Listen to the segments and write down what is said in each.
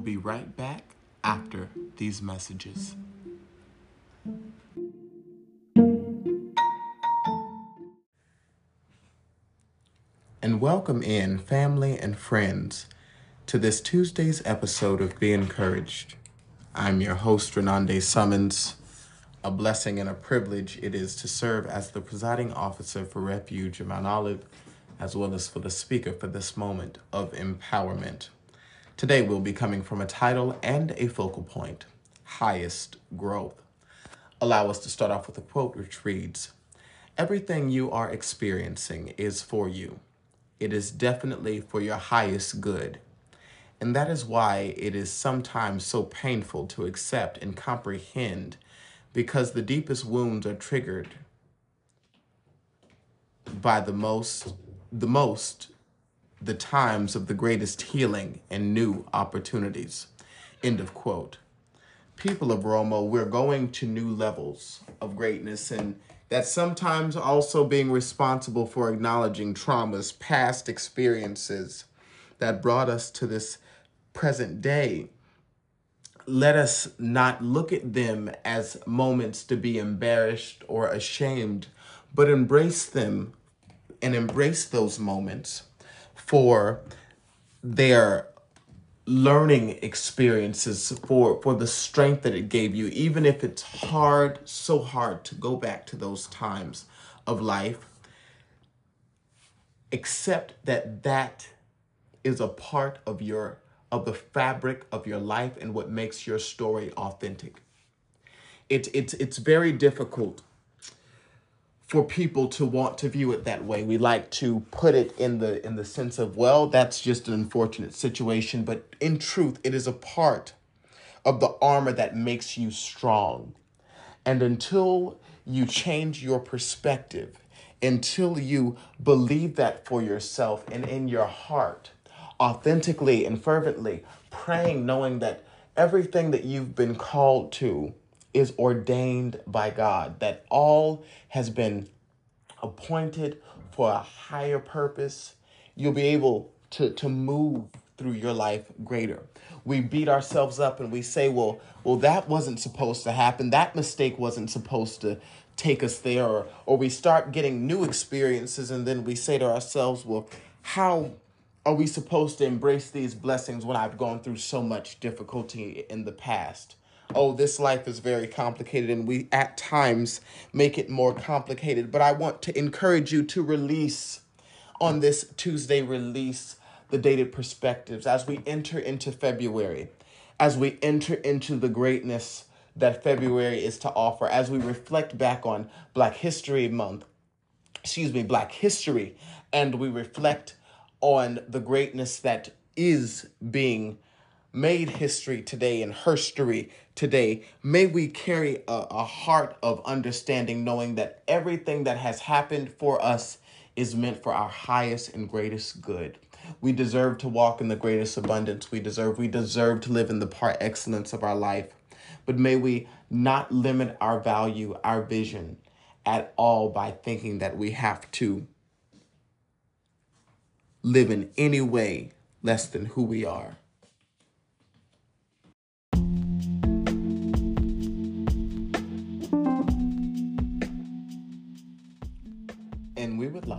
We'll be right back after these messages. And welcome in family and friends to this Tuesday's episode of Be Encouraged. I'm your host, Renande Summons. A blessing and a privilege it is to serve as the presiding officer for Refuge in Mount Olive, as well as for the speaker for this moment of empowerment. Today we'll be coming from a title and a focal point highest growth. Allow us to start off with a quote which reads Everything you are experiencing is for you, it is definitely for your highest good. And that is why it is sometimes so painful to accept and comprehend because the deepest wounds are triggered by the most the most the times of the greatest healing and new opportunities. End of quote. People of Romo, we're going to new levels of greatness, and that's sometimes also being responsible for acknowledging traumas, past experiences that brought us to this present day. Let us not look at them as moments to be embarrassed or ashamed, but embrace them and embrace those moments for their learning experiences for for the strength that it gave you even if it's hard so hard to go back to those times of life accept that that is a part of your of the fabric of your life and what makes your story authentic. It, it's it's very difficult for people to want to view it that way. We like to put it in the in the sense of well, that's just an unfortunate situation, but in truth, it is a part of the armor that makes you strong. And until you change your perspective, until you believe that for yourself and in your heart, authentically and fervently, praying knowing that everything that you've been called to is ordained by God, that all has been appointed for a higher purpose, you'll be able to, to move through your life greater. We beat ourselves up and we say, well, well, that wasn't supposed to happen. That mistake wasn't supposed to take us there. Or, or we start getting new experiences and then we say to ourselves, well, how are we supposed to embrace these blessings when I've gone through so much difficulty in the past? Oh, this life is very complicated, and we at times make it more complicated. But I want to encourage you to release on this Tuesday, release the dated perspectives as we enter into February, as we enter into the greatness that February is to offer, as we reflect back on Black History Month, excuse me, Black History, and we reflect on the greatness that is being made history today and herstory today, may we carry a, a heart of understanding, knowing that everything that has happened for us is meant for our highest and greatest good. We deserve to walk in the greatest abundance we deserve. We deserve to live in the par excellence of our life. But may we not limit our value, our vision at all by thinking that we have to live in any way less than who we are.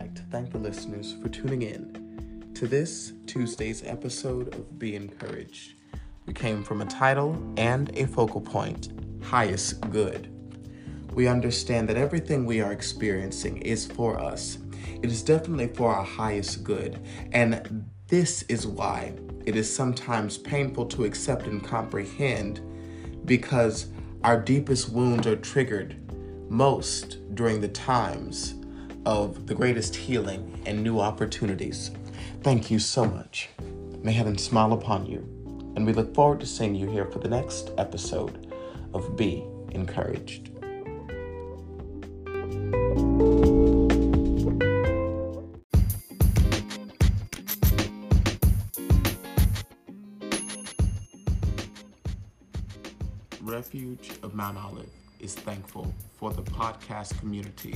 Like to thank the listeners for tuning in to this Tuesday's episode of Be Encouraged. We came from a title and a focal point highest good. We understand that everything we are experiencing is for us, it is definitely for our highest good. And this is why it is sometimes painful to accept and comprehend because our deepest wounds are triggered most during the times of the greatest healing and new opportunities. Thank you so much. May heaven smile upon you. And we look forward to seeing you here for the next episode of Be Encouraged. Refuge of Mount Olive is thankful for the podcast community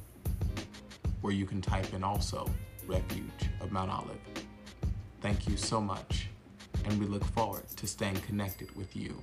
where you can type in also Refuge of Mount Olive. Thank you so much, and we look forward to staying connected with you.